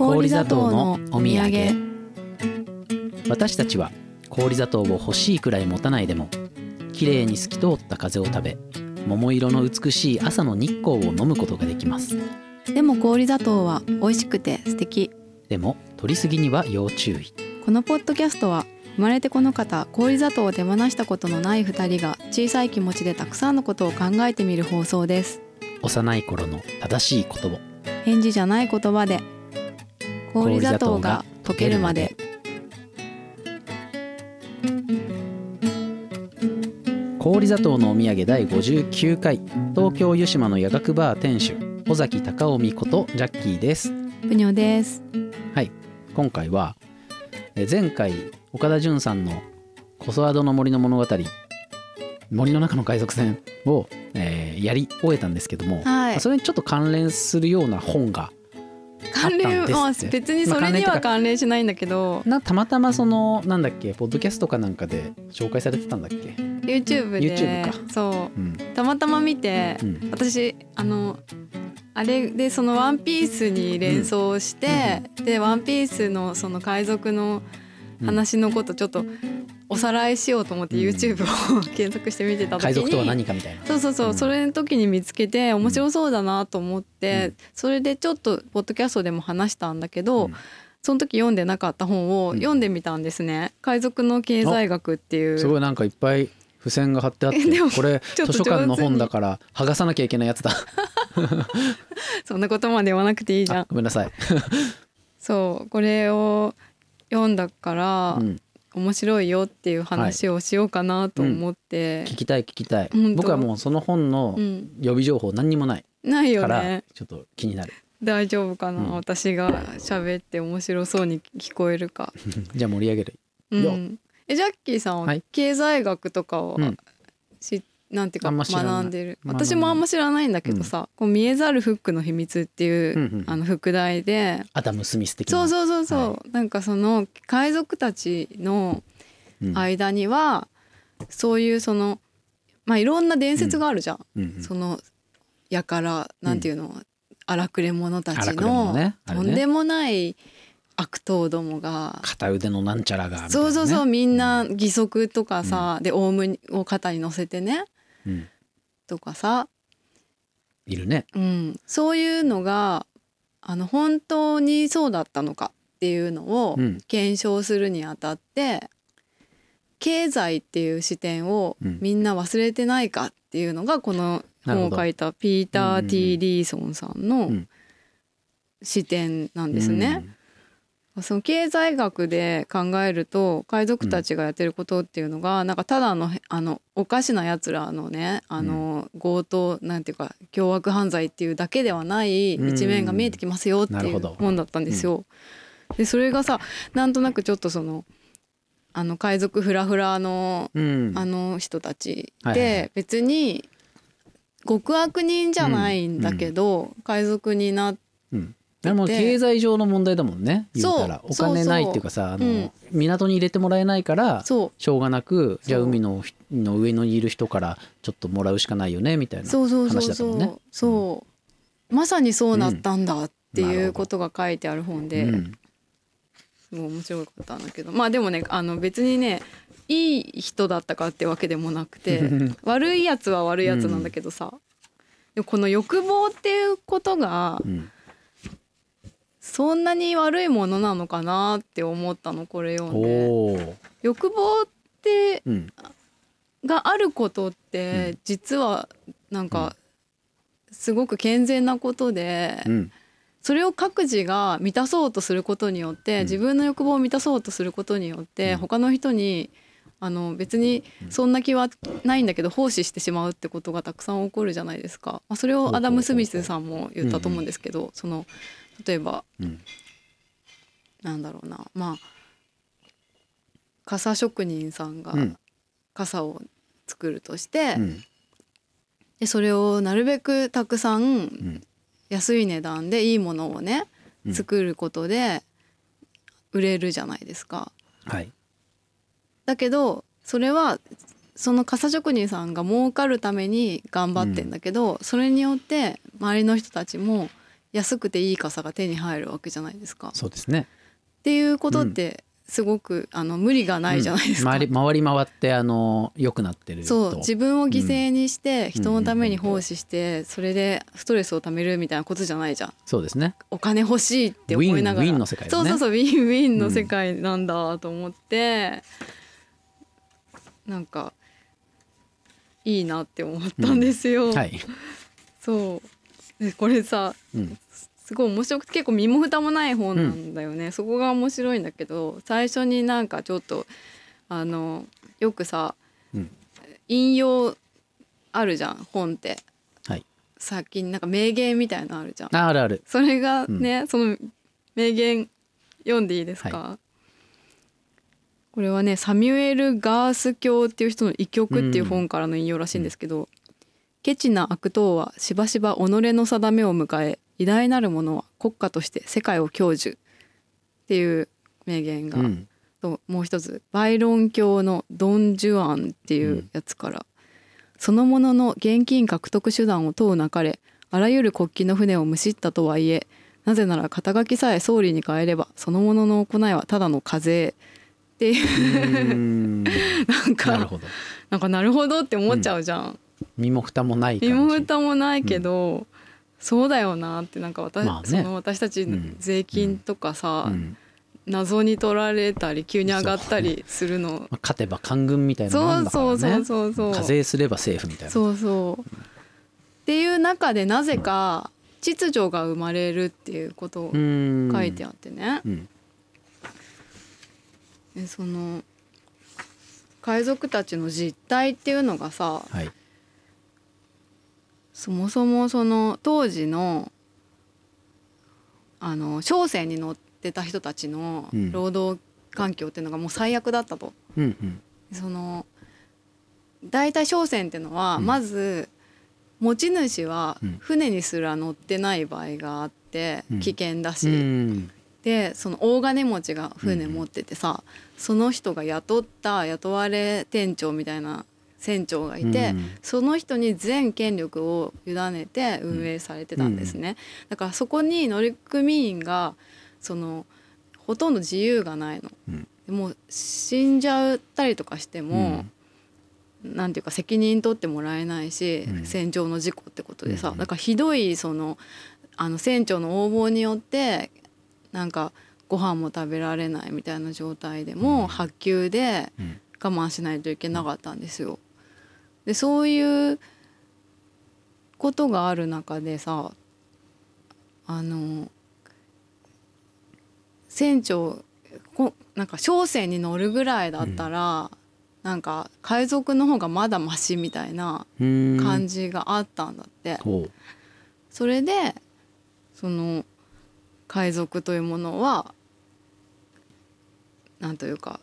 氷砂糖のお土産。私たちは氷砂糖を欲しいくらい持たないでもきれいに透き通った風を食べ桃色の美しい朝の日光を飲むことができます。でも氷砂糖は美味しくて素敵。でも取りすぎには要注意。このポッドキャストは生まれてこの方氷砂糖を手放したことのない2人が小さい気持ちでたくさんのことを考えてみる放送です。幼い頃の正しい言葉。返事じゃない言葉で氷砂糖が溶けるまで。氷砂糖のお土産第59回。東京湯島の夜学バー店主尾崎隆臣ことジャッキーです。ぷにょです。はい。今回はえ前回岡田准さんの「コソアドの森の物語」森の中の海賊船を、えーやり終えたんですけども、はい。それにちょっと関連するような本が関連あったんですって。まあ別にそれには関連しないんだけど。なたまたまそのなんだっけポッドキャストかなんかで紹介されてたんだっけ？YouTube で。YouTube か。そう。ん。うたまたま見てうん。私あのあれでその「ワンピースに連想して、で「ワンピースのその海賊の話のことちょっとおさらいしようと思ってうん。YouTube を検索して見てた時に海賊とは何かみたいな。そうそうそう、うん。それの時に見つけて面白そうだなと思って、それでちょっとポッドキャストでも話したんだけど、うん。その時読んでなかった本をうん。読んでみたんですね「海賊の経済学」っていう。すごいなんかいっぱい付箋が貼ってあってこれ図書館の本だから剥がさなきゃいけないやつだ。そんなことまで言わなくていいじゃん。あごめんなさい、そうこれを読んだから、うん、面白いよっていう話をしようかなと思って、聞きたい聞きたい。僕はもうその本のうん。予備情報何にもない。ないよね。ちょっと気になる。大丈夫かな、うん。私が喋って面白そうに聞こえるか。じゃあ盛り上げる。ようん、えジャッキーさんははい。経済学とかはうん。し、なんていうか学んでる。私もあんま知らないんだけどさ「こう見えざるフックの秘密」っていう、うんうんあの副題で。アダム・スミス的な。そうそうそうそう、なんかその海賊たちのうん。間には、そういうそのまあいろんな伝説があるじゃん、うん。うんそのやからなんていうの、荒くれ者たちの、ね。ね。とんでもない悪党どもが片腕のなんちゃらがみたいなね。そうそうそうみんな義足とかさ、でオウムを肩に乗せてねうんとかさ、いるね。うん、そういうのがあの本当にそうだったのかっていうのをうん。検証するにあたって経済っていう視点をうん。みんな忘れてないかっていうのがこの本を書いたピーター・ティー・リーソンさんうのん。視点なんですね。その経済学で考えると海賊たちがやってることっていうのが、なんかただのあのおかしなやつらのねあの、強盗なんていうか凶悪犯罪っていうだけではない一面が見えてきますよっていうなるほど本だったんですよ。でそれがさなんとなくちょっとそのあの海賊フラフラのうん。あの人たちで別に極悪人じゃないんだけど、海賊になっうんでも経済上の問題だもんね言ったら。お金ないっていうかさあの、うん。港に入れてもらえないからそう。しょうがなくじゃあ海のの上にいる人からちょっともらうしかないよねみたいなそうそうそう話だったそう、もんね。そう。まさにそうなったんだっていうことが書いてある本で、うん。すごい面白かったんだけど。まあでもねあの別にねいい人だったかってわけでもなくて 悪いやつは悪いやつなんだけどさ、でもこの欲望っていうことがうんそんなに悪いものなのかなって思ったのこれ読んで。欲望ってうん。があることって実はなんかすごく健全なことでうん。それを各自が満たそうとすることによってうん。自分の欲望を満たそうとすることによってうん。他の人にあの別にそんな気はないんだけど奉仕してしまうってことがたくさん起こるじゃないですか。まあそれをアダム・スミスさんも言ったと思うんですけどその例えばうん。なんだろうな。まあ傘職人さんがうん。傘を作るとして、うん。でそれをなるべくたくさんうん。安い値段でいいものをねうん。作ることで売れるじゃないですか。はい。だけどそれはその傘職人さんが儲かるために頑張ってんだけど、それによって周りの人たちも安くていい傘が手に入るわけじゃないですか。っそうですね。ていうことってすごくあの無理がないじゃないですか。うん。回り回り回ってあの良くなってると。そう。自分を犠牲にして人のために奉仕してそれでストレスをためるみたいなことじゃないじゃん。そうですね。お金欲しいって思いながら。そうそうそうウィンウィンの世界なんだと思って、なんかいいなって思ったんですよ。はい、そう。でこれさうん。すごい面白くて結構身も蓋もない本なんだよね、そこが面白いんだけど最初になんかちょっとあのよくさうん。引用あるじゃん本って。はい、先になんか名言みたいのあるじゃん。ああるある。それがね、その名言読んでいいですか、これはねサミュエル・ガース教っていう人の「異曲」っていう本からの引用らしいんですけど「ケチな悪党はしばしば己の定めを迎え偉大なる者は国家として世界を享受」っていう名言が、うん。ともう一つバイロン教のドン・ジュアンっていうやつから、そのものの現金獲得手段を問うなかれあらゆる国旗の船をむしったとはいえなぜなら肩書きさえ総理に変えればそのものの行いはただの課税っていう なんかなるほど。なんかなるほどって思っちゃうじゃん。身も蓋もない感じ。身も蓋もないけど、そうだよなってなんか私,、まあね。その私たちうん。税金とかさ、うん。謎に取られたり急に上がったりするの。まあ、勝てば官軍みたいなもんだからね。そうそうそうそう課税すれば政府みたいな。そうそう。っていう中でなぜか秩序が生まれるっていうことをうん。書いてあってね、うん。でその海賊たちの実態っていうのがさはいそもそもその当時のあの商船に乗ってた人たちのうん。労働環境っていうのがもう最悪だったと。うんうん。その大体商船っていうのはうん。まず持ち主はうん。船にすら乗ってない場合があってうん。危険だし、うん。でその大金持ちが船持っててさ、その人が雇った雇われ店長みたいな船長がいて、うん。その人に全権力を委ねて運営されてたんですね、だからそこに乗組員がそのほとんど自由がないの。うん。でもう死んじゃったりとかしても、なんていうか責任取ってもらえないし、うん。船上の事故ってことでさ、うん。だからひどいそのあの船長の横暴によってなんかご飯も食べられないみたいな状態でも、うん。発給でうん。我慢しないといけなかったんですよ。でそういうことがある中でさあの船長こなんか商船に乗るぐらいだったら、なんか海賊の方がまだマシみたいなうん。感じがあったんだって。それでその海賊というものはなんというか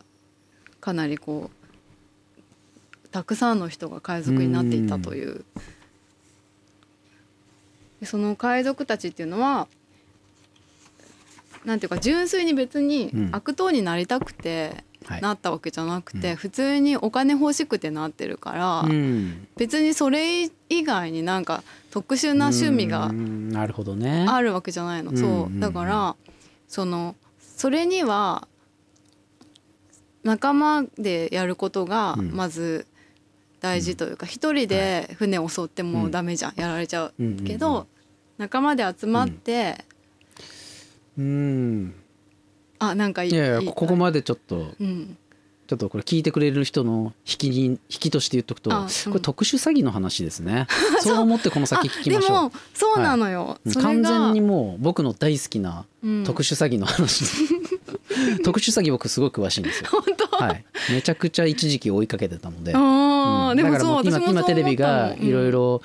かなりこうたくさんの人が海賊になっていたという。でその海賊たちっていうのはなんていうか純粋に別にうん。悪党になりたくてはい。なったわけじゃなくて、うん。普通にお金欲しくてなってるから、うん。別にそれ以外になんか特殊な趣味があるわけじゃないの、うん。そう。だからそのそれには仲間でやることがうん。まず大事というか一人で船を襲ってもダメじゃん、やられちゃううんうんうん。けど、仲間で集まって、うん。あなんかいいやいやここまでちょっとうん、ちょっとこれ聞いてくれる人の引きに引きとして言っとくとあうん。これ特殊詐欺の話ですね。そう思ってこの先聞きましょあでもそうなのよ、うそれが完全にもう僕の大好きなうん。特殊詐欺の話 特殊詐欺僕すごい詳しいんですよ。本当、はい。めちゃくちゃ一時期追いかけてたので。ああ、うん。でもだからもう今そう私もそう今テレビがいろいろろ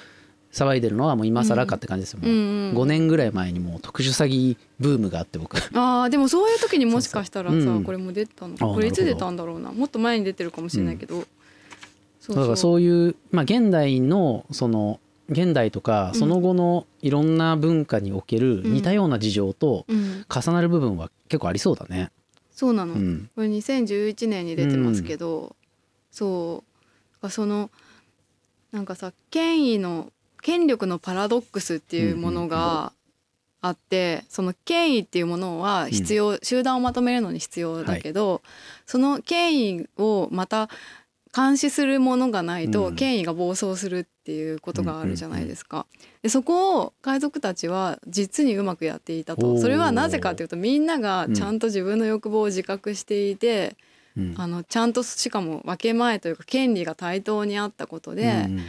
騒いでるのはもう今更かって感じですよ、もう5年ぐらい前にもう特殊詐欺ブームがあって僕。ああでもそういう時にもしかしたらさそうん。これも出たのこれいつ出たんだろうな。もっと前に出てるかもしれないけど、そうだからそういう、まあ、現代のその現代とかうん。その後のいろんな文化における似たような事情とうん、重なる部分は結構ありそうだね。そうなの、うん。これ2011年に出てますけど、そう。だからそのなんかさ権威の権力のパラドックスっていうものがあってその権威っていうものは必要、集団をまとめるのに必要だけど、その権威をまた監視するものがないとうん。権威が暴走するっていうことがあるじゃないですか。でそこを海賊たちは実にうまくやっていたと。それはなぜかというとみんながちゃんと自分の欲望を自覚していて、うん。あのちゃんとしかも分け前というか権利が対等にあったことで、うん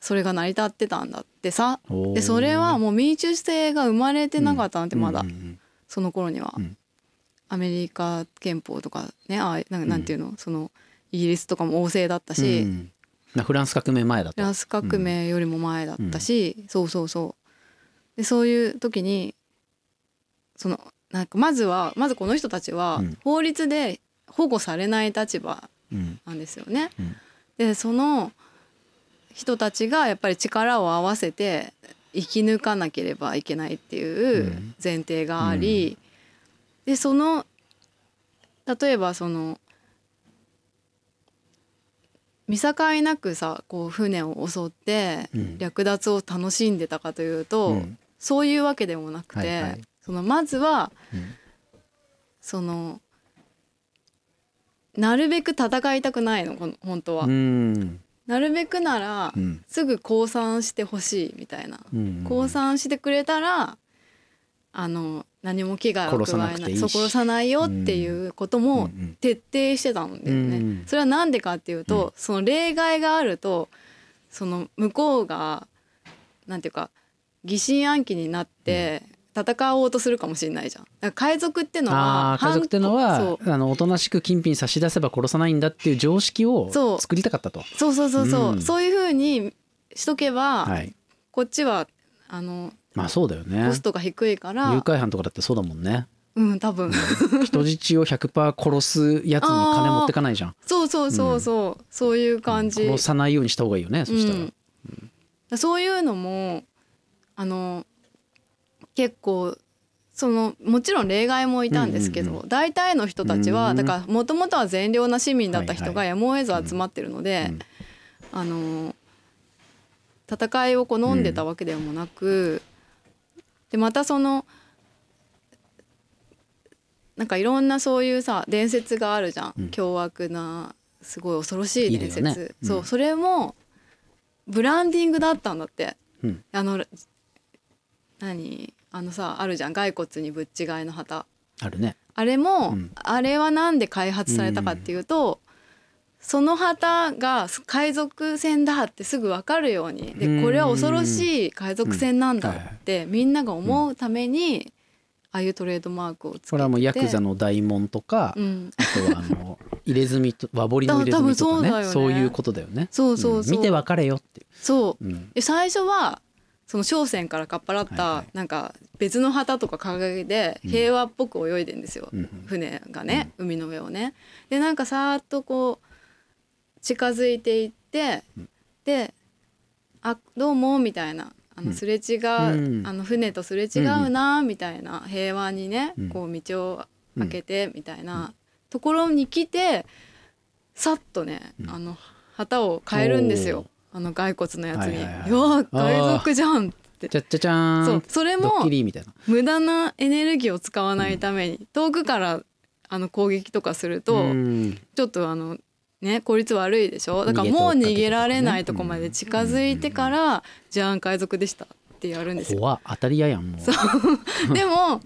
それが成り立ってたんだってさ。でそれはもう民主制が生まれてなかったなんてまだ、その頃には、うん。アメリカ憲法とかねああなんなんていうの、そのイギリスとかも王政だったし、フうん。まあフランス革命前だと。ランス革命よりも前だったし、そうそうそう。でそういう時にそのなんかまずはまずこの人たちはうん。法律で保護されない立場うん。なんですよね。うん。でその人たちがやっぱり力を合わせて生き抜かなければいけないっていう前提があり、でその例えばその見境なくさこう船を襲ってうん。略奪を楽しんでたかというと、うん。そういうわけでもなくて、はいはい。そのまずはうん。そのなるべく戦いたくないのこの本当は。うん。なるべくならうん。すぐ降参してほしいみたいな、うん降参してくれたらあの何も危害を加えないそう殺さないよっていうことうん。もうん。徹底してたんだよね。うん。それは何でかっていうと、その例外があるとその向こうがなんていうか疑心暗鬼になって戦おうとするかもしれないじゃん。海賊ってのあはあ家族ってのそう。はあのおとなしく金品差し出せば殺さないんだっていう常識をそう。作りたかったと。そうそうそうそう、うん。そういうふうにしとけば、はい。こっちはあのまあそうだよね。コス。トが低いから、誘拐犯とかだってそうだもんね。うん多分。人質を100%殺すやつに金持ってかないじゃん。そうそうそうそう、そういう感じ、殺さないようにした方がいいよね。そしたら。うんそういうのもあの結構そのもちろん例外もいたんですけど、うんうん大体の人たちはうんだからもともとは善良な市民だった人がはいやむを得ず集まってるので、うん。あの戦いを好んでたわけでもなく、でまたそのなんかいろんなそういうさ伝説があるじゃん、うん。凶悪なすごい恐ろしい伝説。ねうんそうそれもブランディングだったんだって。うん。あの何？あのさあるじゃん。骸骨にぶっちがいの旗。あるね。あれも、うん。あれはなんで開発されたかっていうと、その旗が海賊船だってすぐ分かるように。うん。でこれは恐ろしい海賊船なんだってみんなが思うためにああいうトレードマークをつけて。これはもうヤクザの大門とか、うん、あとはあの入れ墨と和彫りの入れ墨とかね多分そうだよね。そういうことだよね。そうそうそう、ん。見て別れよって。いそう。う。うん。で最初はその商船からかっぱらっはいたはい。なんか別の旗とか掲げて平和っぽく泳いでんですよ、うん。船がね、海の上をね。でなんかさーっとこう近づいていって、で「あどうも」みたいな。あうん。のすれ違う、うん。あの船とすれ違うなみたいな。平和にね、うん。こう道を開けてみたいなところに来てさっとね、うん。あの旗を変えるんですよ。あの骸骨のやつに「はいはいはい。うわ海賊じゃん!」って。ちゃっちゃちゃーん。そうそれも。無駄なエネルギーを使わないために、遠くからあの攻撃とかすると、うん。ちょっとあのね効率悪いでしょ？だからもう逃げられないとこまで近づいてから「じゃん海賊でした」ってやるんですよ。当たり屋やんもう。でも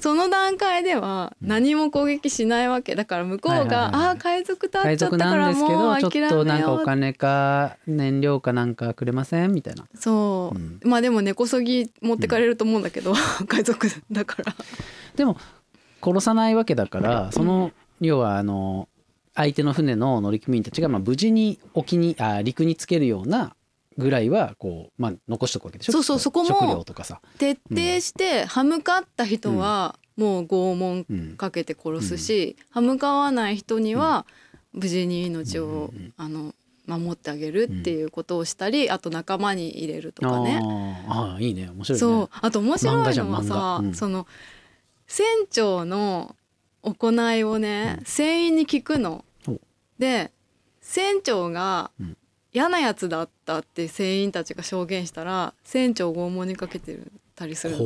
その段階では何も攻撃しないわけ。だから向こうが「ああ海賊立っちゃったからもう諦めよう」っとなんかお金か燃料かなんかくれません？みたいな。そう、うん。まあでも根こそぎ持ってかれると思うんだけど、海賊だから。でも殺さないわけだからその要はあの相手の船の乗組員たちがまあ無事に沖にあ陸につけるようなぐらいはこうまあ残しとくわけでしょ？そうそうそこも。食料とかさ。徹底して歯向かった人はもう拷問うんかけて殺すし、歯向かわない人には無事に命を、うんうんうんあの守ってあげるっていうことをしたり、あと仲間に入れるとかね。あーあーいいね。面白いね。そう。あと面白いのはさ、その船長の行いをね、船員に聞くの。お。で船長がうん。嫌なやつだったって船員たちが証言したら船長を拷問にかけてるたりする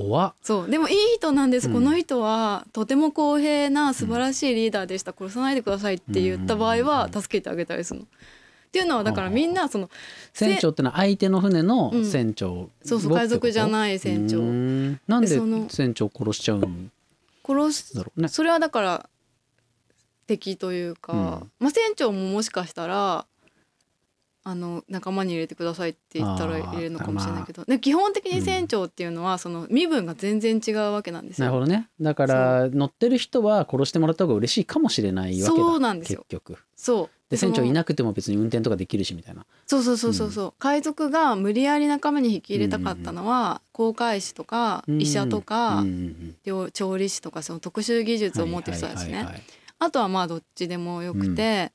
そう。でもいい人なんです、うん。この人はとても公平な素晴らしいリーダーでした、殺さないでくださいって言った場合はうん。助けてあげたりするの。っていうのはだからみんなその船長ってのは相手の船のうん。船長、そうそう。海賊じゃない船長。なんで船長殺しちゃうん殺すだろう。ねそれはだから敵というか、うん。まあ、船長ももしかしたらあの仲間に入れてくださいって言ったら入れるのかもしれないけど、で基本的に船長っていうのはその身分が全然違うわけなんですよ。なるほどね。だから乗ってる人は殺してもらった方が嬉しいかもしれないわけだそうなんですよ。結局。そう。で船長いななくても別に運転とかできるしみたいな。そうそうそうそう。そう、海賊が無理やり仲間に引き入れたかったのは、航海士とか医者とか、調理師とかその特殊技術を持ってる人たちね、あとはまあどっちでもよくて、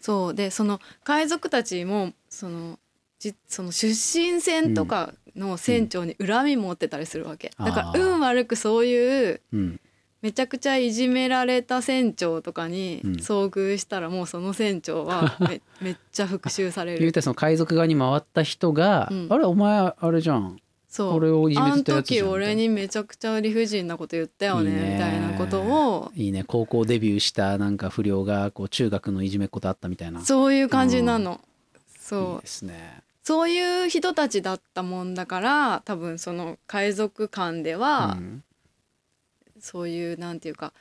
そう。でその海賊たちもそのじその出身船とかの船長に恨み持ってたりするわけ、うん。だから運悪くそういううん。めちゃくちゃいじめられた船長とかにうん。遭遇したらもうその船長はめ めっちゃ復讐される。言うてその海賊側に回った人が「うん。あれお前あれじゃんそう。俺をいじめあんてたやつじゃん」時俺にめちゃくちゃ理不尽なこと言ったよねみたいなことを。いいね高校デビューしたなんか不良がこう中学のいじめっ子とあったみたいな。そういう感じなの。そう。いいですね。そういう人たちだったもんだから多分その海賊館では、うん。そういうなんていうか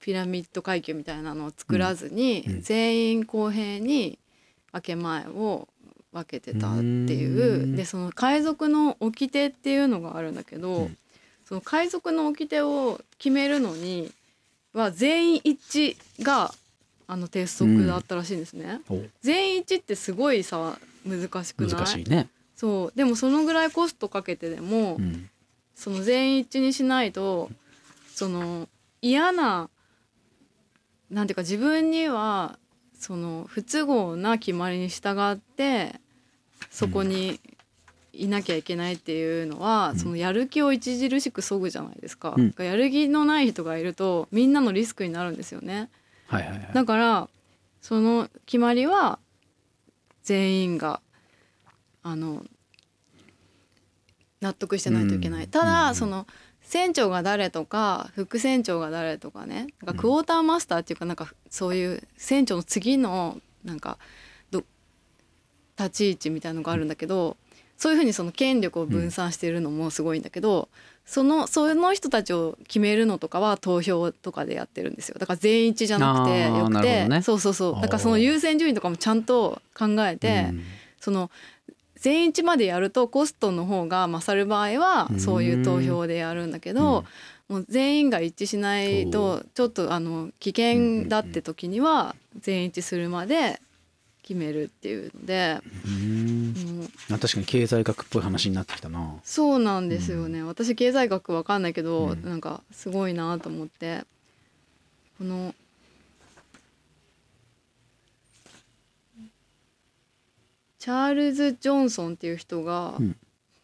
ピラミッド階級みたいなのを作らずに、うん。うん。全員公平に分け前を分けてたっていう。うん。でその海賊の掟っていうのがあるんだけど、うん。その海賊の掟を決めるのには全員一致があの鉄則だったらしいんですね。お。全員一致ってすごいさ難しくないね、そう。でもそのぐらいコストかけてでも、うん。その全員一致にしないとその嫌ななんていうか自分にはその不都合な決まりに従ってそこにいなきゃいけないっていうのは、うん。そのやる気を著しくそぐじゃないですか、うん。やる気のない人がいるとみんなのリスクになるんですよね。はいはいはい。だからその決まりは全員があの納得してないといけない、たうんうんうん。だその船長が誰とか副船長が誰とかね。なんかクォーターマスターっていうかなんかそういう船長の次のなんかど立ち位置みたいのがあるんだけどそういうふうにその権力を分散しているのもすごいんだけど、そのその人たちを決めるのとかは投票とかでやってるんですよ。だから全員一致じゃなくてよくて、ね。そうそうそう。だからその優先順位とかもちゃんと考えて、うん。その全員一致までやるとコストの方が勝る場合はうん。そういう投票でやるんだけど、もう全員が一致しないとちょっとあの危険だって時には全員一致するまで決めるっていうので、うん。確かに経済学っぽい話になってきたな。そうなんですよね、私経済学わかんないけど、うん。なんかすごいなと思って。このチャールズ・ジョンソンっていう人がうん。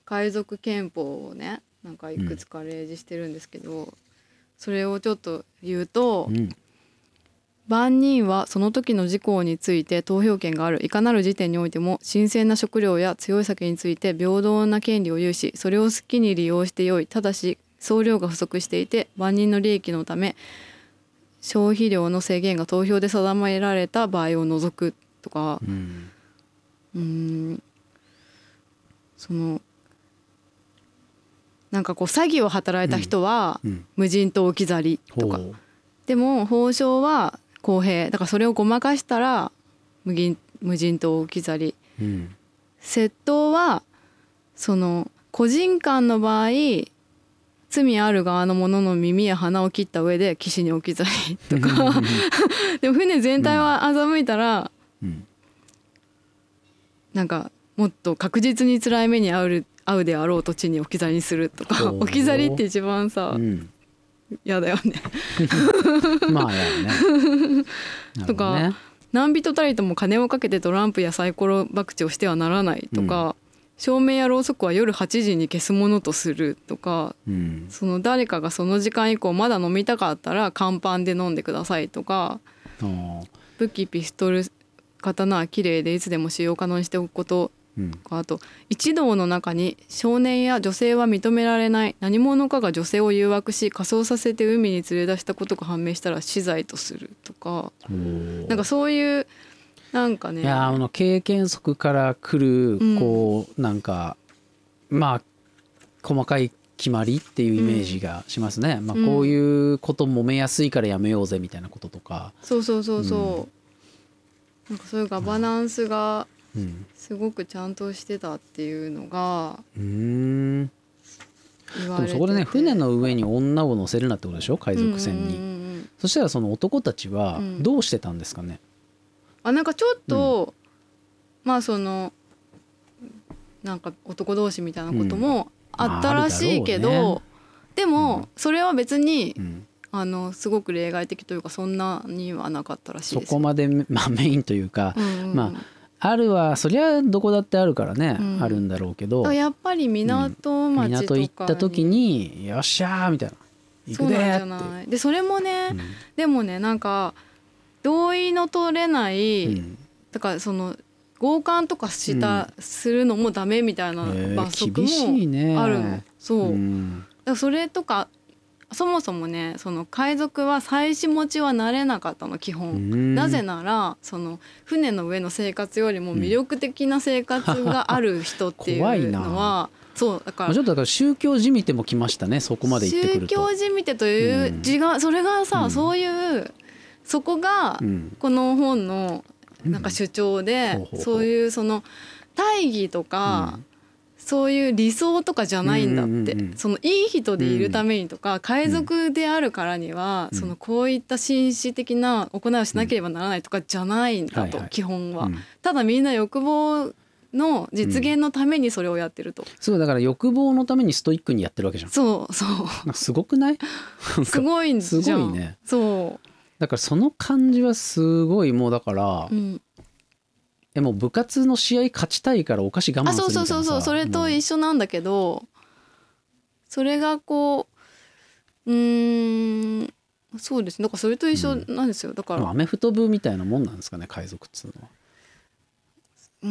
海賊憲法をねなんかいくつか例示してるんですけど、それをちょっと言うと、うん。万人はその時の事項について投票権がある。いかなる時点においても新鮮な食料や強い酒について平等な権利を有しそれを好きに利用してよい。ただし総量が不足していて万人の利益のため消費量の制限が投票で定められた場合を除くとか。うんうーん。そのなんかこう詐欺を働いた人はうん。無人島置き去りとか。ほう。でも報奨は公平。だからそれをごまかしたら無銀無人島置き去り。うん。窃盗はその個人間の場合罪ある側の者の耳や鼻を切った上で岸に置き去りとか。でも船全体は欺いたらうんなんかもっと確実に辛い目に遭う遭うであろう土地に置き去りにするとか置き去りって一番さうん。嫌だよね。まあね。なるほどとかね何人たりとも金をかけてトランプやサイコロ博打をしてはならないとか、照明やろうそくは夜8時に消すものとするとかうん。その誰かがその時間以降まだ飲みたかったら乾パンで飲んでくださいとか武器ピストル刀は綺麗でいつでも使用可能にしておくこと。うん。あと一同の中に少年や女性は認められない何者かが女性を誘惑し仮装させて海に連れ出したことが判明したら死罪とするとか。なんかそういうなんかね。いやーあの経験則から来るうん。こう、なんかまあ細かい決まりっていうイメージがしますね、まあ、うんこういうこと揉めやすいからやめようぜみたいなこととか、そうそうそうそう、なんかそういうガバナンスがうん、すごくちゃんとしてたっていうのがうーん。でもそこでね船の上に女を乗せるなってことでしょ？海賊船に、うんうんうんうんそしたらその男たちはうん。どうしてたんですかね、あなんかちょっと、まあそのなんか男同士みたいなこともあったらしいけど、まああるだろうね。でもそれは別に、うんあのすごく例外的というかそんなにはなかったらしいそです。よ。こまで、まあ、メインというか、うんうんうん。まあるはそりゃどこだってあるからね、うん。あるんだろうけどやっぱり港町とかに、港行った時に「よっしゃー」みたいな「行くでそうなんじゃー」って。ない。でそれもね、うん。でもねなんか同意の取れない、うん。だからその強姦とかした、するのもダメみたいな罰則もね。あるの、そう、うん。だそれとかそもそもねその海賊は妻子持ちはなれなかったの基本、うん。なぜならその船の上の生活よりも魅力的な生活がある人っていうのはそうだからまあちょっとだから宗教じみてもきましたねそこまで行ってく宗ると。教じみてといううん。字がそれがさ、うん。そういうそこがうん。この本のなんか主張で、そういうその大義とか、そういう理想とかじゃないんだって、うんうんうんうん。そのいい人でいるためにとか、海賊であるからには、うん。そのこういった紳士的な行いをしなければならないとかじゃないんだと、はいはい。基本は、うん。ただみんな欲望の実現のためにそれをやってると、すごいだから欲望のためにストイックにやってるわけじゃん。そうそう。すごくない？すごいんじゃん。すごいね。そだからその感じはすごいもうだから、う、うん、えもう部活の試合勝ちたいからお菓子我慢あするみたいなさ。そうそうそうそう。それと一緒なんだけどそれがこううーんそうですね。だからそれと一緒なんですよ。だから。でもアメフト部みたいなもんなんですかね海賊っつうのは。うー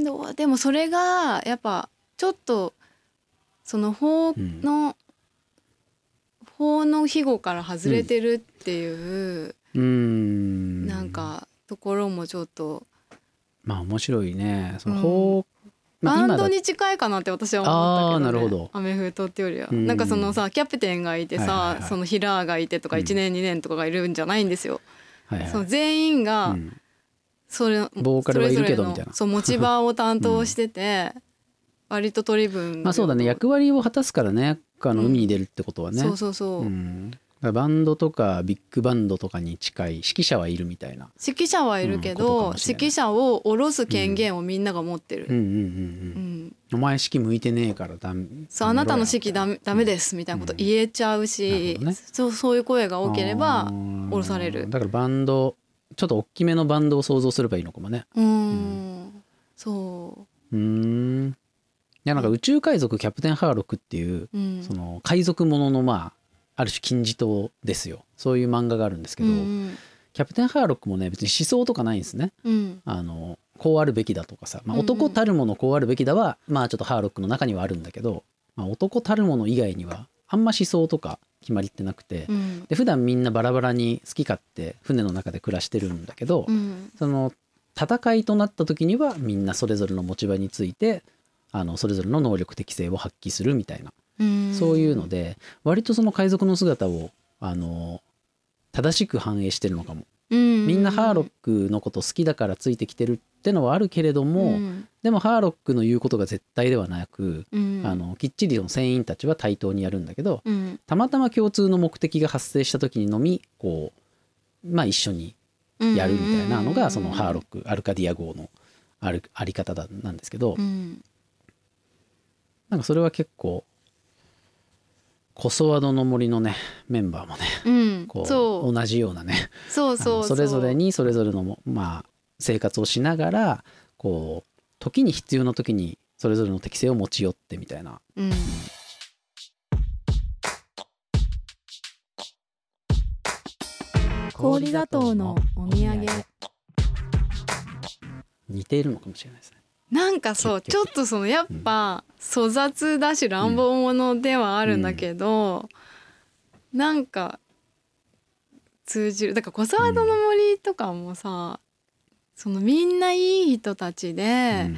んどうでもそれがやっぱちょっとその法の、法の庇護から外れてるっていう、うーん。なんかところもちょっとまあ面白いね。そのうん。法、まあバン今だドに近いかなって私は思ったけど、ね、あーなるほど。アメフトっていうよりは、うん。なんかそのさキャプテンがいてさ、はいはいはい。そのヒラーがいてとかうん。1年2年とかがいるんじゃないんですよ。はいはい。その全員がうん。それ、ボーカルはいるけどそれぞれのそう持ち場を担当 してて、割と取り分まあそうだね。役割を果たすからね。あのうん。海に出るってことはね。そうそうそう、うんバンドとかビッグバンドとかに近い指揮者はいるみたいな。指揮者はいるけど、もしれない指揮者を下ろす権限をみんなが持ってる。うんうんうんううん。んお前指揮向いてねえからダメ。そうあなたの指揮ダメメダメですみたいなこと言えちゃうし、ねそうそういう声が多ければ降ろされるだからバンドちょっと大きめのバンドを想像すればいいのかもね。うーんそうーん。いやなんか宇宙海賊キャプテンハーロックっていうう、うん、その海賊もののまあある種金字塔ですよ。そういう漫画があるんですけど、うんキャプテンハーロックもね別に思想とかないんですね。うん。あのこうあるべきだとかさ、まあ、男たるものこうあるべきだは、まあちょっとハーロックの中にはあるんだけど、まあ、男たるもの以外にはあんま思想とか決まりってなくて、うん。で普段みんなバラバラに好き勝手船の中で暮らしてるんだけど、うん。その戦いとなった時にはみんなそれぞれの持ち場についてあのそれぞれの能力適性を発揮するみたいな、うんそういうので割とその海賊の姿をあの正しく反映してるのかも。みみんなハーロックのこと好きだからついてきてるってのはあるけれども、うん。でもハーロックの言うことが絶対ではなく、うん。あのきっちりその船員たちは対等にやるんだけどうん。たまたま共通の目的が発生した時にのみこうまあ一緒にやるみたいなのがそのハーロックアルカディア号のあるあり方だなんですけど、うん。なんかそれは結構コソワドの森のねメンバーもねうんこうそう。同じようなね。そうあそう。のそれぞれにそれぞれのもまあ生活をしながらこう時に必要な時にそれぞれの適性を持ち寄ってみたいな。うん。氷砂糖のお土産。似ているのかもしれないですね。なんかそうちょっとそのやっぱ粗雑だし乱暴者ではあるんだけど、なんか通じるだから小沢の森とかもさ、そのみんないい人たちで、うん。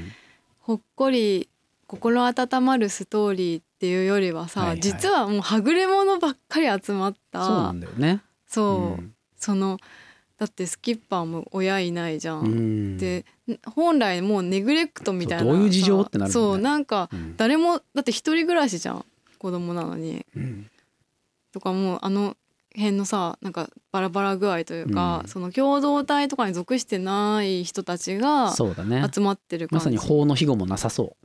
ほっこり心温まるストーリーっていうよりはさ、はいはい。実はもうはぐれ者ばっかり集まった。そうなんだよね。そう。うん。そのだってスキッパーも親いないじゃん。うん。で本来もうネグレクトみたいなどういう事情さってなるね。そうなんかうん誰もだって一人暮らしじゃん子供なのに。うん。とかもうあの辺のさなんかバラバラ具合というか、うん。その共同体とかに属してない人たちが。集まってる感じ。まさに法の庇護もなさそ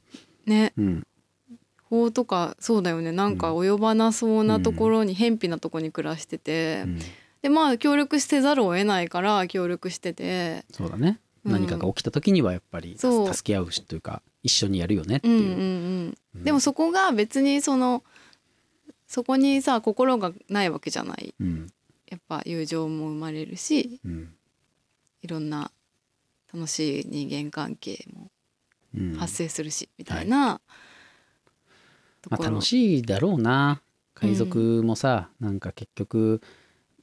ね。う。うん。法とかそうだよね。なんか及ばなそうなところに偏僻なところに暮らしてて、うん。でまあ協力せざるを得ないから協力してて。そうだね。うん。何かが起きた時にはやっぱり助け合うしというか一緒にやるよねっていう。うんうんうん。うん。でもそこが別にそのそこにさ心がないわけじゃない。うん。やっぱ友情も生まれるしうん。いろんな楽しい人間関係もうん。発生するし、みたいな、とまあ、楽しいだろうな。海賊もさ、なんか結局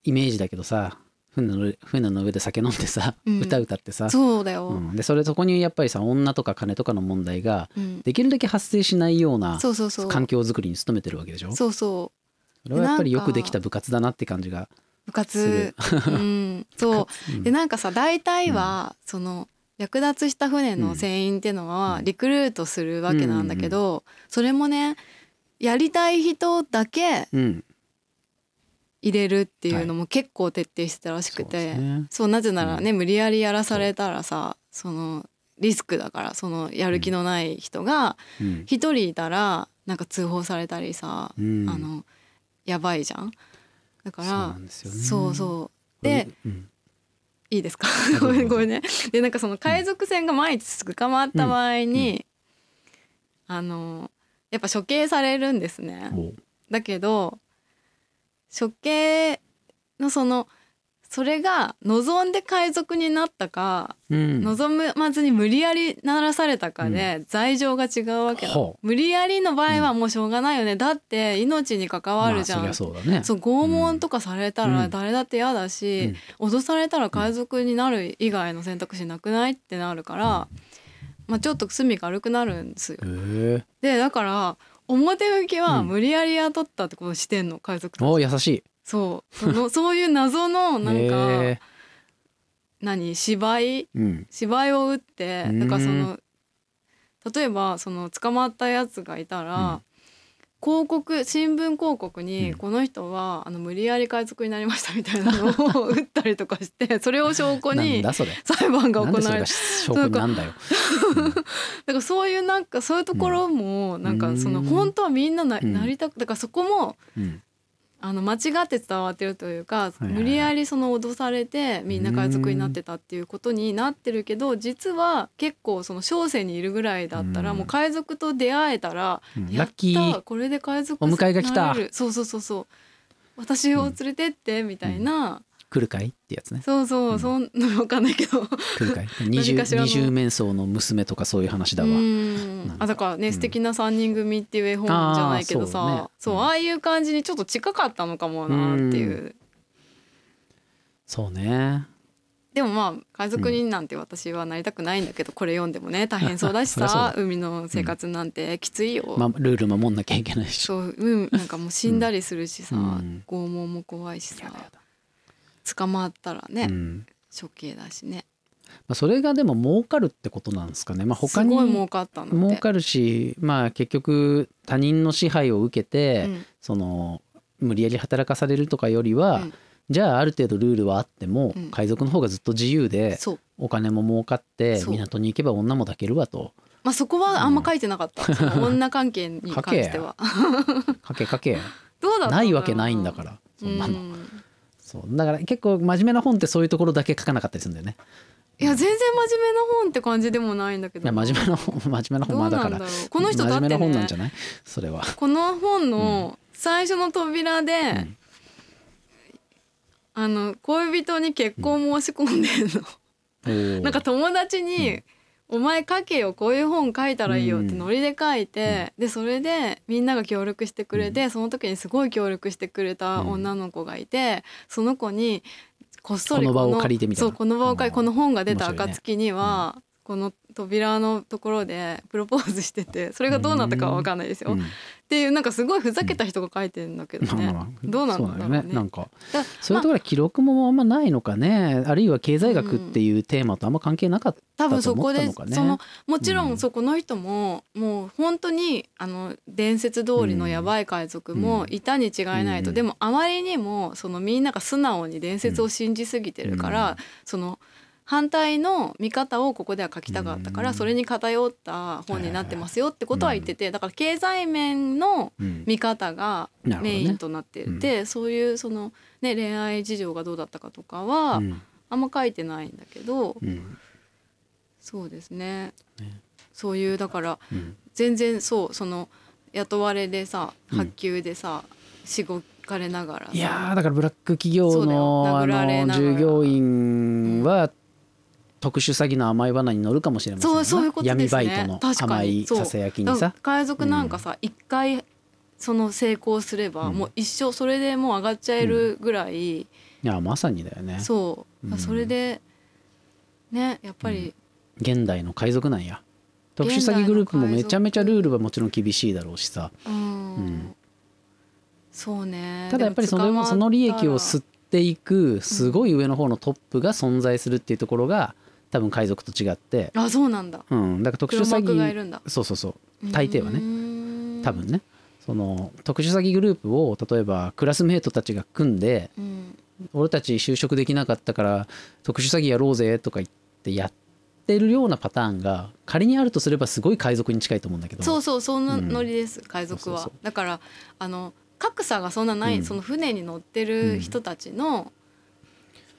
イメージだけどさ船の船の上で酒飲んでさ、うん。歌歌ってさ、そうだよ、うん。でそれそこにやっぱりさ女とか金とかの問題がうん。できるだけ発生しないような環境づくりに努めてるわけでしょ？そうそう。それはやっぱりよくできた部活だなって感じが部活。うん。そう。うん。でなんかさ大体は、その略奪した船の船員っていうのはうん。リクルートするわけなんだけど、それもねやりたい人だけうん入れるっていうのも結構徹底してたらしくそうて、ですね。そうなぜならね、無理やりやらされたらさそのリスクだからそのやる気のない人がうん。一人いたらなんか通報されたりさ、うん。あのやばいじゃん。だかそうならんですよね。そうそう。で、うん。いいですか？ごめんごめんね。でなんかその海賊船が毎日捕まった場合に、あのやっぱ処刑されるんですね。だけど処刑のそのそれが望んで海賊になったか、うん。望まずに無理やりならされたかで罪状が違うわけだ、ほ無理やりの場合はもうしょうがないよね、だって命に関わるじゃん、まあ、そそうだね。そう拷問とかされたうん。ら誰だって嫌だし、脅されたら海賊になる以外の選択肢なくないってなるから、まあ、ちょっと罪軽くなるんですよ。でだから表向きは無理やり雇ったってことしてんの海賊お優しい。そう。その そういう謎のなんか何？芝居？うん。芝居を打ってうんだからその例えばその捕まったやつがいたら、うん広告新聞広告にうん。この人はあの無理やり海賊になりました みたいなのを 打ったりとかしてそれを証拠に裁判が行われる。だよ。だからそういうなんかそういうところもなんかそのうん。本当はみんななうん。なりたくだからそこもうんあの間違って伝わってるというか、いはい無理やりその脅されてみんな海賊になってたっていうことになってるけど実は結構その小生にいるぐらいだったら、うん。もう海賊と出会えたら、うん。やっラッキたー。これで海賊お迎えが来た。なれるそうそうそうそう。私を連れてってみたいな、来るかい？ってやつね。そうそう、うん。そんなのわかんないけど。来るかい？二重面相の娘とかそういう話だわ。あだからね、うん。素敵な三人組っていう絵本じゃないけどさそう,、そうね。うんああいう感じにちょっと近かったのかもなっていう、そうね。でもまあ海賊になんて私はなりたくないんだけど、これ読んでもね大変そうだしさ 海の生活なんてきついよ、まルール守んなきゃいけないし。そううんなんかもう死んだりするしさ、うん。拷問も怖いしさ捕まったらね、うん。処刑だしね。まあ、それがでも儲かるってことなんですかね、まあ、他に儲かった儲かるしまあ結局他人の支配を受けて、うん。その無理やり働かされるとかよりは、うん。じゃあある程度ルールはあっても、うん。海賊の方がずっと自由でお金も儲かって港に行けば女も抱けるわと。まあそこはあんま書いてなかった、女関係に関しては。かけかけ どうだないわけないんだから。そんなの、うんそう。だから結構真面目な本ってそういうところだけ書かなかったりするんだよね。いや全然真面目な本って感じでもないんだけど。いや真面目な本真面目な本まあだ。からこの人だって真面目な本なんねじゃない？それは。この本の最初の扉で、うん。あの恋人に結婚申し込んでんの、おー。なんか友達にお前書けよこういう本書いたらいいよってノリで書いて、でそれでみんなが協力してくれて、その時にすごい協力してくれた女の子がいて、その子にこっそりこの場を借りてみたそうこの場を借りこの本が出た暁には、この扉のところで プロポーズしててそれがどうなったかは分かんないですよ。うん。っていうなんかすごいふざけた人が書いてるんだけどね、まあまあまあ。どうなんだろうね。そうね。なんか。だそういうところは記録もあんまないのかね。あるいは経済学っていうテーマとあんま関係なかったと思ったのかね。そのもちろうん。んそこの人ももう本当にあの伝説通りのやばい海賊もいたに違いないと、うん。でもあまりにもそのみんなが素直に伝説を信じすぎてるから、うん。その反対の見方をここでは書きたかったから、うん。それに偏った本になってますよってことは言ってて、だから経済面のうん。見方がメインとなってて、そういうその、ね、恋愛事情がどうだったかとかはうん。あんま書いてないんだけど、うん。そうですね。ね。そういうだからうん。全然そうその雇われでさうん。発給でさ、しごかれながらさいやーだからブラック企業の従業員は特殊詐欺の甘い罠に乗るかもしれませんそうそういうことですね。闇バイトの甘いささやきだにさ。海賊なんかさ一、回その成功すれば、うん。もう一生それでもう上がっちゃえるぐらい、いやまさにだよね。そう、うん。それでねやっぱり、現代の海賊なんや。特殊詐欺グループもめちゃめちゃルールはもちろん厳しいだろうしさ。うん。うん。そうね。ただやっぱりそのその利益を吸っていくすごい上の方のトップが存在するっていうところが多分海賊と違って、あそうなんだ。うん、だから特殊黒詐幕がいるんだ。欺そうそうそう。大抵はね。ね多分ね。その特殊詐欺グループを例えばクラスメートたちが組んでうん。俺たち就職できなかったから特殊詐欺やろうぜとか言ってやってるようなパターンが仮にあるとすればすごい海賊に近いと思うんだけど。そうそうそんなうんノリです、海賊は。そうそうそう。だからあの格差がそんなない、うん。その船に乗ってる人たちの、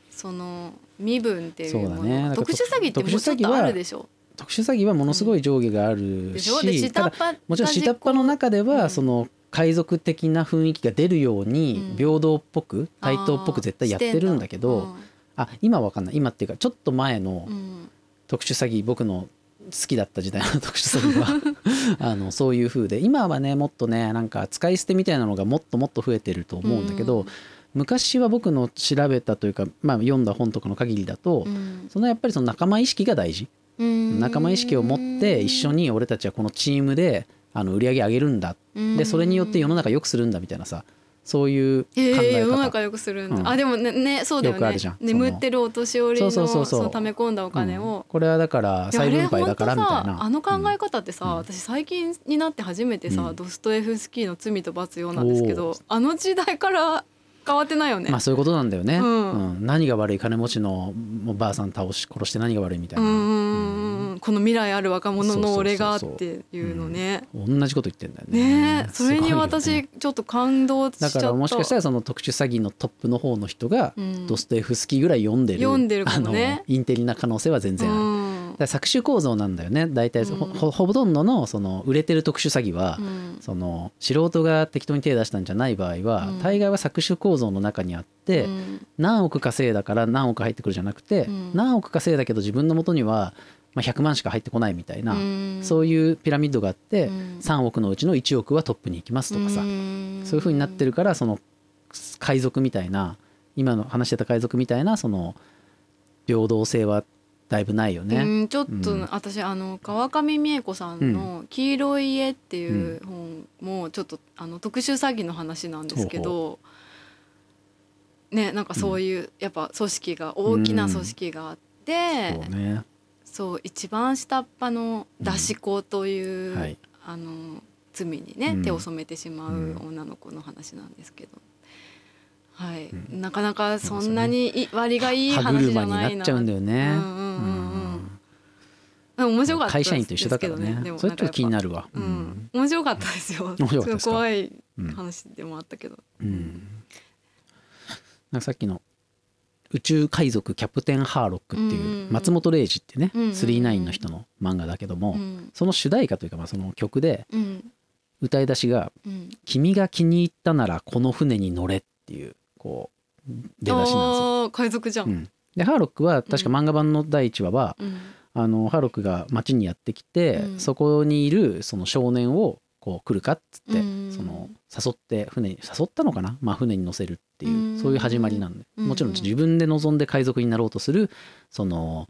その身分っていうもの。そうだね。特殊詐欺ってもうちょっとあるでしょ。特殊詐欺はものすごい上下があるでしょ。でし、ただもちろん下っ端の中では、うん。その海賊的な雰囲気が出るようにうん。平等っぽく、対等っぽく絶対やってるんだけど、あ今は分かんない。今っていうかちょっと前のうんうん。特殊詐欺僕の好きだった時代の 特殊詐欺は あのそういう風で。今はねもっとねなんか使い捨てみたいなのがもっともっと増えてると思うんだけど、うん昔は僕の調べたというか、まあ、読んだ本とかの限りだと、うん。そのやっぱりその仲間意識が大事。うん。仲間意識を持って一緒に俺たちはこのチームであの売り上げ上げるんだ。でそれによって世の中良くするんだみたいなさそういう考ええー、世の方、中よくするんだ、うん。あでもねねそうだよね。眠ってるお年寄りのそうそうそう溜め込んだお金うん。を、これはだから再分配だからみたいな。やあの考え方ってさ、うん。私最近になって初めてさ、うん。ドストエフスキーの「罪と罰よ」なんですけおどあの時代から変わってないよね。まあそういうことなんだよね、うん。うん。何が悪い？金持ちのもうばあさん倒し殺して何が悪いみたいな、この未来ある若者の俺がっていうのね。同じこと言ってんだよね。ねえ。それに私ちょっと感動しちゃった。だからもしかしたらその特殊詐欺のトップの方の人がうん。ドストエフスキーぐらい読んでる,、読んでるかもね。あのインテリな可能性は全然ある、うんだから搾取構造なんだよね。大体ほ,うん。ほ、ほとんどのその売れてる特殊詐欺は、うん。その素人が適当に手出したんじゃない場合は、うん。大概は搾取構造の中にあって、うん。何億稼いだから何億入ってくるじゃなくて、うん。何億稼いだけど自分の元にはまあ100万しか入ってこないみたいな、うん。そういうピラミッドがあって、うん。3億のうちの1億はトップに行きますとかさ、ん。そういう風になってるからその海賊みたいな今の話してた海賊みたいなその平等性はだいぶないよね。うん、ちょっと、うん。私あの川上美恵子さんの「黄色い家」っていう本もちょっとあの特殊詐欺の話なんですけどねなんかそういう、やっぱ組織が大きな組織があって、そうね。そう一番下っ端の出し子という、はい。あの罪にね、うん。手を染めてしまう女の子の話なんですけど。はい、なかなかそんなにい割がいい歯話じゃないななっちゃうんだよね。うんうんうんうん。うん。面白かった会社員と一緒だけどね。でもそれちょっと気になる。るわ。ううん。ん。面白かったですよ。面白かったですか？ごい怖いうん。話でもあったけど。うん。なんかさっきの宇宙海賊キャプテンハーロックってうんうんいううん。松本零士ってねうんうんうん。39の人の漫画だけどもうん。その主題歌というかまあその曲でうん。歌い出しがうん。「君が気に入ったならこの船に乗れ」っていうこう出だしなんですよ。海賊じゃ。うん。んでハーロックは確か漫画版の第1話はうん。ああのハーロックが町にやってきて、うん。そこにいるその少年をこう来るかっつって、うん。その誘って船に誘ったのかな、まあ、船に乗せるっていう、うん。そういう始まりなんで、うん。もちろん自分で望んで海賊になろうとするその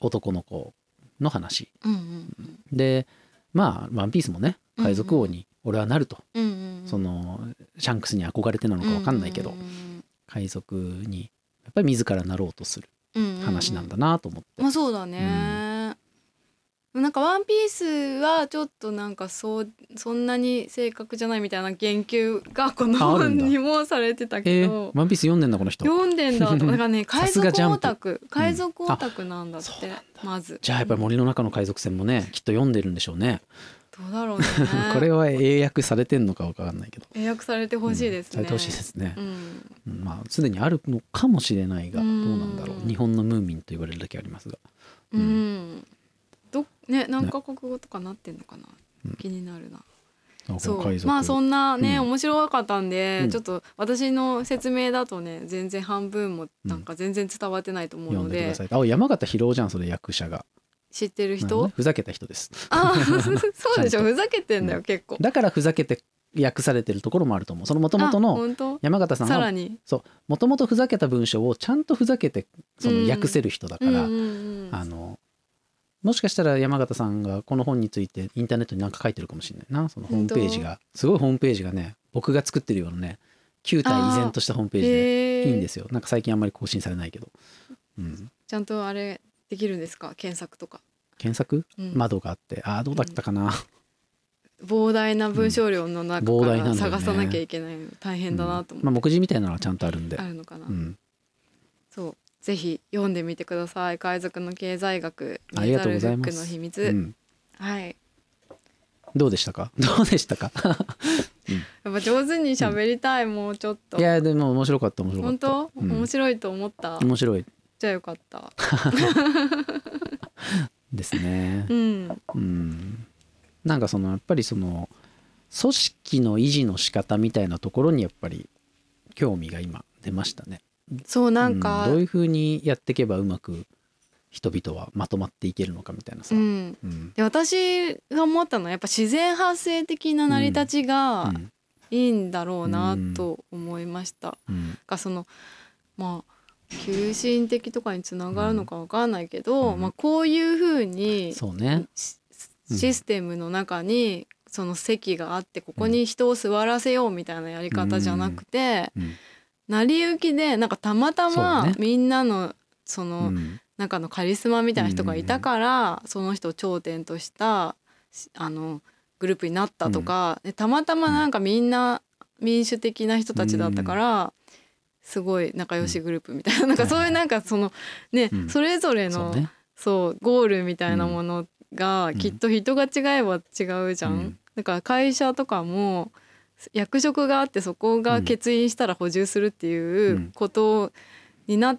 男の子の話。うんうんでまあワンピースもね海賊王に俺はなると、うんうん。そのシャンクスに憧れてなのか分かんないけど、うん海賊にやっぱり自らなろうとする話なんだなと思って、まあそうだね、なんか「ワンピースはちょっとなんかそうそんなに正確じゃないみたいな言及がこのああるんだ。本にもされてたえけど、ー、ワンピース読んでんだこの人。読んでんだ。とだからねさ海賊すがジャンプオタク。海賊オタクなんだって、そうなんだ。まず。じゃあやっぱり森の中の海賊船もねきっと読んでるんでしょうね。どうだろうね。これは英訳されてんのか分からないけど。英訳されてほしいですね、うんされてほしいですね。う、ん。うんまあすでにあるのかもしれないがうどうんなんだろう。日本のムーミンと言われるだけありますが。ううんね何カ国語とかなってんのかな、うん。気になるな。あそう。まあそんなね、うん。面白かったんで、うん。ちょっと私の説明だとね全然半分もなんか全然伝わってないと思うので。読んあ山形博夫じゃんそれ役者が。知ってる人、ねふざけた人です。あそうでしょ。ふざけてんだよ、うん。結構。だからふざけて訳されてるところもあると思う。その元々あの本当？山形さんはそう。もともとふざけた文章をちゃんとふざけてその訳せる人だから、あのもしかしたら山形さんがこの本についてインターネットに何か書いてるかもしれないな。そのホームページが。すごいホームページがね僕が作ってるようなね旧体依然としたホームページでいいんですよ。なんか最近あんまり更新されないけど、うん、ちゃんとあれできるんですか？検索とか、検索？うん。窓があって。ああどうだったかな、膨大な文章量の中から探さなきゃいけないの。大変だなと思まあ、って、目次みたいなのはちゃんとあるんで。あるのかな、うん、そうぜひ読んでみてください。海賊の経済学ありがとうございます。の秘密、うん、はい。どうでしたか？どうでしたか？やっぱ上手に喋りたい、もうちょっと。いやでも面白かった面白かった。本当、うん。面白いと思った？面白い。じゃあよかった。ですね。うん。うん。なんかそのやっぱりその組織の維持の仕方みたいなところにやっぱり興味が今出ましたね。そうなんか、うどういうふうにやっていけばうまく人々はまとまっていけるのかみたいなさ。ううん。ん、で私が思ったのはやっぱ自然発生的な成り立ちがうん。いいんだろうなと思いました。うん。がそのまあ急進的とかにつながるのかわかんないけど、うん。まあ、こういうふうにそうね。システムの中にその席があってここに人を座らせようみたいなやり方じゃなくて、うん成り行きでなんかたまたまみんなのそのうん。中のカリスマみたいな人がいたから、その人を頂点としたしあのグループになったとか、でたまたまなんかみんな民主的な人たちだったから、すごい仲良しグループみたいな,、なんかそういうなんかそのね、うん。それぞれのそうゴールみたいなものがん。きっと人が違えば違うじゃん。うん。だから会社とかも役職があってそこが欠員したら補充するっていうことにな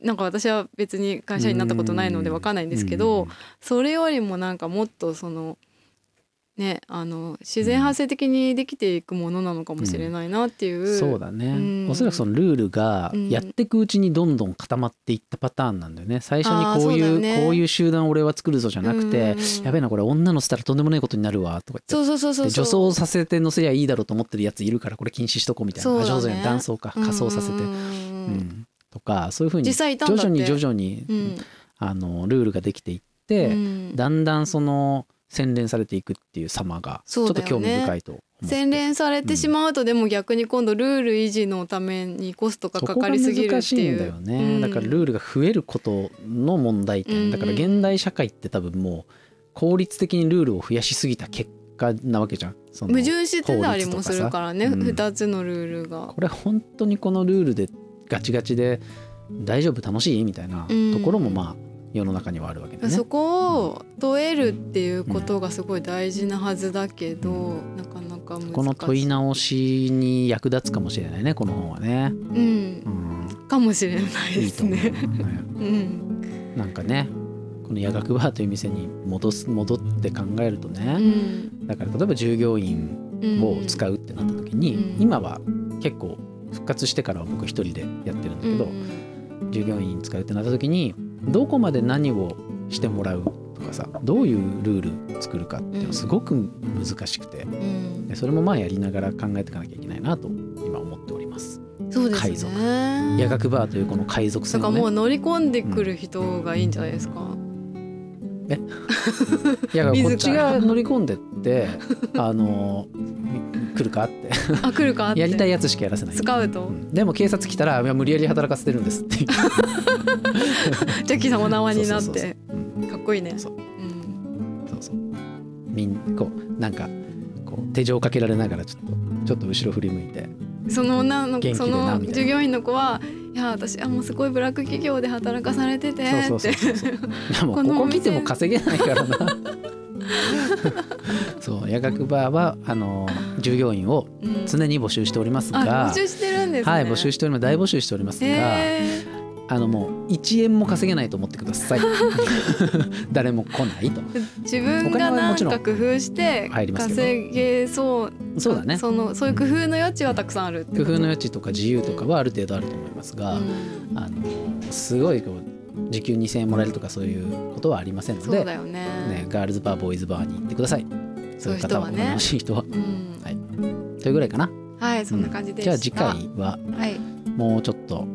なんか私は別に会社員になったことないので分かんないんですけど、それよりもなんかもっとそのねあの自然発生的にできていくものなのかもしれないなっていう。そうだね、うん。おそらくそのルールがうん。やっていくうちにどんどん固まっていったパターンなんだよね。最初にこういうね。こういう集団俺は作るぞじゃなくて、うん。やべえなこれ女乗せたらとんでもないことになるわとか言ってそうそうそうそうで女装させて乗せりゃいいだろうと思ってるやついるからこれ禁止しとこうみたいな、ね。あ上手に男装か仮装させて、うん。うん。とかそういうふうに徐々に徐々に、うん。あのルールができていって、うん。だんだんその洗練されていくっていう様がちょっと興味深いと思って。洗練されてしまうとでも逆に今度ルール維持のためにコストがかかりすぎるっていう。そこが難しいんだよね、だからルールが増えることの問題点、うん。だから現代社会って多分もう効率的にルールを増やしすぎた結果なわけじゃん。矛盾してたりもするからね、法律とかさ。二つのルールが。こ。れ本当にこのルールでガチガチで大丈夫楽しい？みたいなうんところもまあ世の中にはあるわけでねそ。こを問えるっていうことがすごい大事なはずだけど、なかなか難しい。この問い直しに役立つかもしれないねこの本はね。うんう、ん、かもしれないですいいと思う、ね。ねうん、なんかねこの夜学バーという店に戻す戻って考えるとうね、ん、だから例えば従業員を使ううってなった時に、うん今は結構復活してからは僕一人でやってるんだけど、うん従業員使うってなった時にどこまで何をしてもらうとかさどういうルール作るかっていうのすごく難しくて、それもまあやりながら考えていかなきゃいけないなと今思っております。そうです海賊。ね夜学バーというこの海賊だ船をね。からもう乗り込んでくる人がいいんじゃないですか、いやこっちが乗り込んでってあの来るかって。あ来るかって。やりたいやつしかやらせない。スカウト、うん。でも警察来たらいや無理やり働かせてるんですって ジャッキーさんお縄になって。うん。かっこいいね。そう。うん。そうそう。みんこうなんかこう手錠かけられながらちょっとちょっと後ろ振り向いて。その女の元気でその従業員の子はいや私はもうすごいブラック企業で働かされててって。このここ来ても稼げないからな。そう夜学バーはあの従業員をうん。常に募集しておりますあが募集してるんですね。はい募集しております。大募集しておりますが、へあのもう1円も稼げないと思ってください。誰も来ないと。ー自分がなんはもちろんか工夫して稼げそうそうだね。そのそういう工夫の余地はたくさんある工夫の余地とか自由とかはある程度あると思いますが、うん。あのすごいこう時給2,000円もらえるとかそういうことはありませんのでそうだよね。ね、ガールズバーボーイズバーに行ってください。そういう人はね。しい人は。うん。というぐらいかな。はいそんな感じでした。じゃあ次回ははい。もうちょっと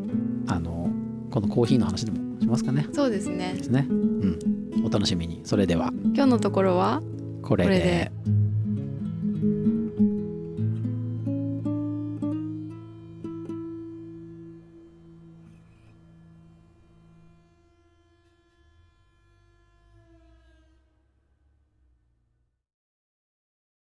あのこのコーヒーの話でもしますかね。そうですね。ですね。うん。お楽しみに。それでは。今日のところはこれで。これで